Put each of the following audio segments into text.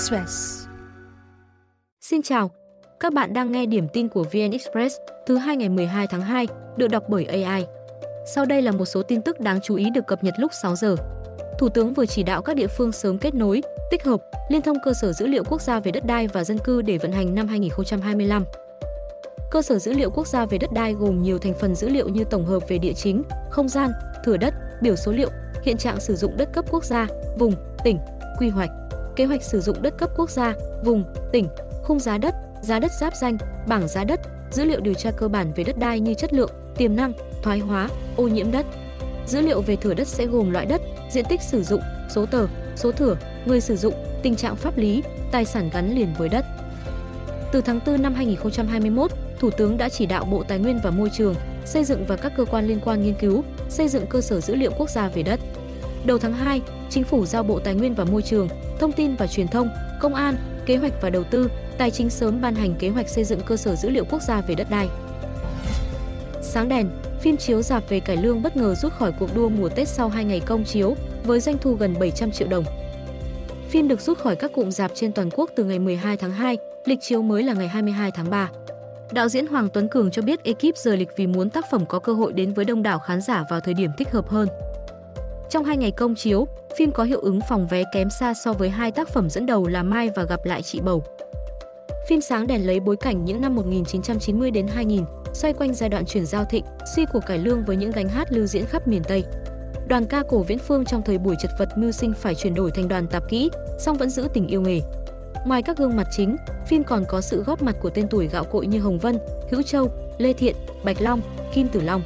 Express. Xin chào, các bạn đang nghe điểm tin của VN Express thứ hai ngày 12 tháng 2, được đọc bởi AI. Sau đây là một số tin tức đáng chú ý được cập nhật lúc 6 giờ. Thủ tướng vừa chỉ đạo các địa phương sớm kết nối, tích hợp, liên thông cơ sở dữ liệu quốc gia về đất đai và dân cư để vận hành năm 2025. Cơ sở dữ liệu quốc gia về đất đai gồm nhiều thành phần dữ liệu như tổng hợp về địa chính, không gian, thửa đất, biểu số liệu, hiện trạng sử dụng đất cấp quốc gia, vùng, tỉnh, quy hoạch, kế hoạch sử dụng đất cấp quốc gia, vùng, tỉnh, khung giá đất, giá đất giáp danh, bảng giá đất, dữ liệu điều tra cơ bản về đất đai như chất lượng, tiềm năng, thoái hóa, ô nhiễm đất. Dữ liệu về thửa đất sẽ gồm loại đất, diện tích sử dụng, số tờ, số thửa, người sử dụng, tình trạng pháp lý, tài sản gắn liền với đất. Từ tháng 4 năm 2021, Thủ tướng đã chỉ đạo Bộ Tài nguyên và Môi trường xây dựng và các cơ quan liên quan nghiên cứu, xây dựng cơ sở dữ liệu quốc gia về đất. Đầu tháng 2, Chính phủ giao Bộ Tài nguyên và Môi trường, Thông tin và Truyền thông, Công an, Kế hoạch và Đầu tư, Tài chính sớm ban hành kế hoạch xây dựng cơ sở dữ liệu quốc gia về đất đai. Sáng đèn, phim chiếu dạp về cải lương bất ngờ rút khỏi cuộc đua mùa Tết sau 2 ngày công chiếu với doanh thu gần 700 triệu đồng. Phim được rút khỏi các cụm dạp trên toàn quốc từ ngày 12 tháng 2, lịch chiếu mới là ngày 22 tháng 3. Đạo diễn Hoàng Tuấn Cường cho biết ekip rời lịch vì muốn tác phẩm có cơ hội đến với đông đảo khán giả vào thời điểm thích hợp hơn. Trong hai ngày công chiếu, phim có hiệu ứng phòng vé kém xa so với hai tác phẩm dẫn đầu là Mai và Gặp lại chị bầu. Phim sáng đèn lấy bối cảnh những năm 1990 đến 2000, xoay quanh giai đoạn chuyển giao thịnh, suy của cải lương với những gánh hát lưu diễn khắp miền Tây. Đoàn ca cổ Viễn Phương trong thời buổi chật vật mưu sinh phải chuyển đổi thành đoàn tạp kỹ, song vẫn giữ tình yêu nghề. Ngoài các gương mặt chính, phim còn có sự góp mặt của tên tuổi gạo cội như Hồng Vân, Hữu Châu, Lê Thiện, Bạch Long, Kim Tử Long.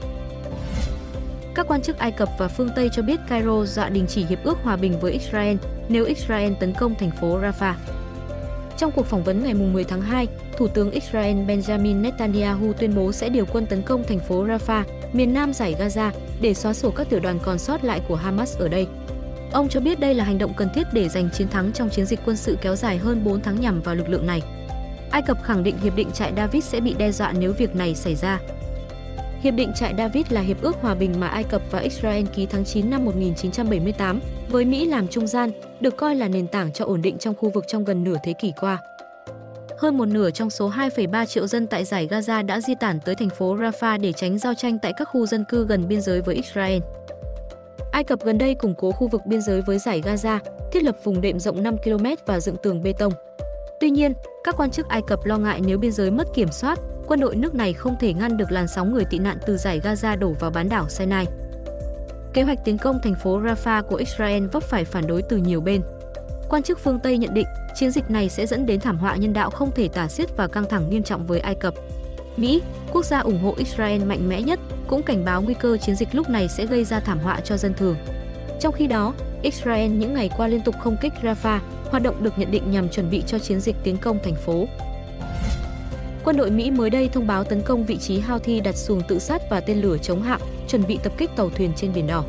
Các quan chức Ai Cập và phương Tây cho biết Cairo dọa đình chỉ hiệp ước hòa bình với Israel nếu Israel tấn công thành phố Rafah. Trong cuộc phỏng vấn ngày 10 tháng 2, Thủ tướng Israel Benjamin Netanyahu tuyên bố sẽ điều quân tấn công thành phố Rafah, miền nam giải Gaza, để xóa sổ các tiểu đoàn còn sót lại của Hamas ở đây. Ông cho biết đây là hành động cần thiết để giành chiến thắng trong chiến dịch quân sự kéo dài hơn 4 tháng nhằm vào lực lượng này. Ai Cập khẳng định hiệp định trại David sẽ bị đe dọa nếu việc này xảy ra. Hiệp định trại David là hiệp ước hòa bình mà Ai Cập và Israel ký tháng 9 năm 1978 với Mỹ làm trung gian, được coi là nền tảng cho ổn định trong khu vực trong gần nửa thế kỷ qua. Hơn một nửa trong số 2,3 triệu dân tại giải Gaza đã di tản tới thành phố Rafah để tránh giao tranh tại các khu dân cư gần biên giới với Israel. Ai Cập gần đây củng cố khu vực biên giới với giải Gaza, thiết lập vùng đệm rộng 5 km và dựng tường bê tông. Tuy nhiên, các quan chức Ai Cập lo ngại nếu biên giới mất kiểm soát, quân đội nước này không thể ngăn được làn sóng người tị nạn từ giải Gaza đổ vào bán đảo Sinai. Kế hoạch tiến công thành phố Rafah của Israel vấp phải phản đối từ nhiều bên. Quan chức phương Tây nhận định chiến dịch này sẽ dẫn đến thảm họa nhân đạo không thể tả xiết và căng thẳng nghiêm trọng với Ai Cập. Mỹ, quốc gia ủng hộ Israel mạnh mẽ nhất, cũng cảnh báo nguy cơ chiến dịch lúc này sẽ gây ra thảm họa cho dân thường. Trong khi đó, Israel những ngày qua liên tục không kích Rafah, hoạt động được nhận định nhằm chuẩn bị cho chiến dịch tiến công thành phố. Quân đội Mỹ mới đây thông báo tấn công vị trí Houthi đặt xuồng tự sát và tên lửa chống hạm, chuẩn bị tập kích tàu thuyền trên biển đỏ.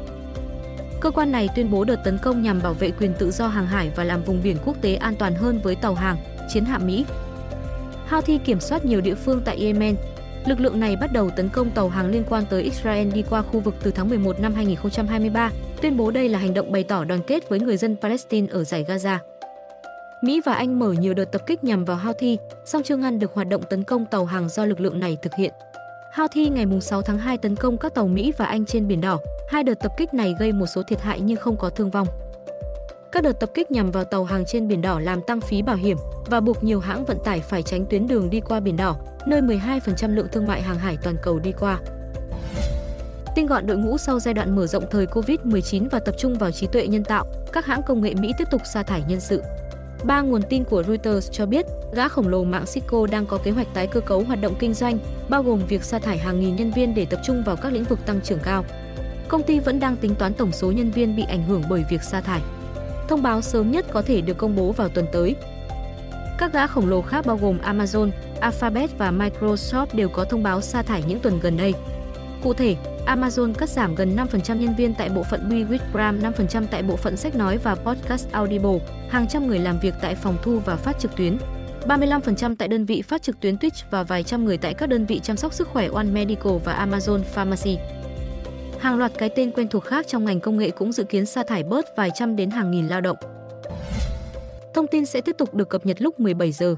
Cơ quan này tuyên bố đợt tấn công nhằm bảo vệ quyền tự do hàng hải và làm vùng biển quốc tế an toàn hơn với tàu hàng, chiến hạm Mỹ. Houthi kiểm soát nhiều địa phương tại Yemen. Lực lượng này bắt đầu tấn công tàu hàng liên quan tới Israel đi qua khu vực từ tháng 11 năm 2023, tuyên bố đây là hành động bày tỏ đoàn kết với người dân Palestine ở giải Gaza. Mỹ và Anh mở nhiều đợt tập kích nhằm vào Houthi, song chưa ngăn được hoạt động tấn công tàu hàng do lực lượng này thực hiện. Houthi ngày 6 tháng 2 tấn công các tàu Mỹ và Anh trên Biển Đỏ. Hai đợt tập kích này gây một số thiệt hại nhưng không có thương vong. Các đợt tập kích nhằm vào tàu hàng trên Biển Đỏ làm tăng phí bảo hiểm và buộc nhiều hãng vận tải phải tránh tuyến đường đi qua Biển Đỏ, nơi 12% lượng thương mại hàng hải toàn cầu đi qua. Tinh gọn đội ngũ sau giai đoạn mở rộng thời Covid-19 và tập trung vào trí tuệ nhân tạo, các hãng công nghệ Mỹ tiếp tục sa thải nhân sự. Ba nguồn tin của Reuters cho biết, gã khổng lồ mạng Cisco đang có kế hoạch tái cơ cấu hoạt động kinh doanh, bao gồm việc sa thải hàng nghìn nhân viên để tập trung vào các lĩnh vực tăng trưởng cao. Công ty vẫn đang tính toán tổng số nhân viên bị ảnh hưởng bởi việc sa thải. Thông báo sớm nhất có thể được công bố vào tuần tới. Các gã khổng lồ khác bao gồm Amazon, Alphabet và Microsoft đều có thông báo sa thải những tuần gần đây. Cụ thể, Amazon cắt giảm gần 5% nhân viên tại bộ phận Biwigram, 5% tại bộ phận sách nói và podcast Audible, hàng trăm người làm việc tại phòng thu và phát trực tuyến. 35% tại đơn vị phát trực tuyến Twitch và vài trăm người tại các đơn vị chăm sóc sức khỏe One Medical và Amazon Pharmacy. Hàng loạt cái tên quen thuộc khác trong ngành công nghệ cũng dự kiến sa thải bớt vài trăm đến hàng nghìn lao động. Thông tin sẽ tiếp tục được cập nhật lúc 17 giờ.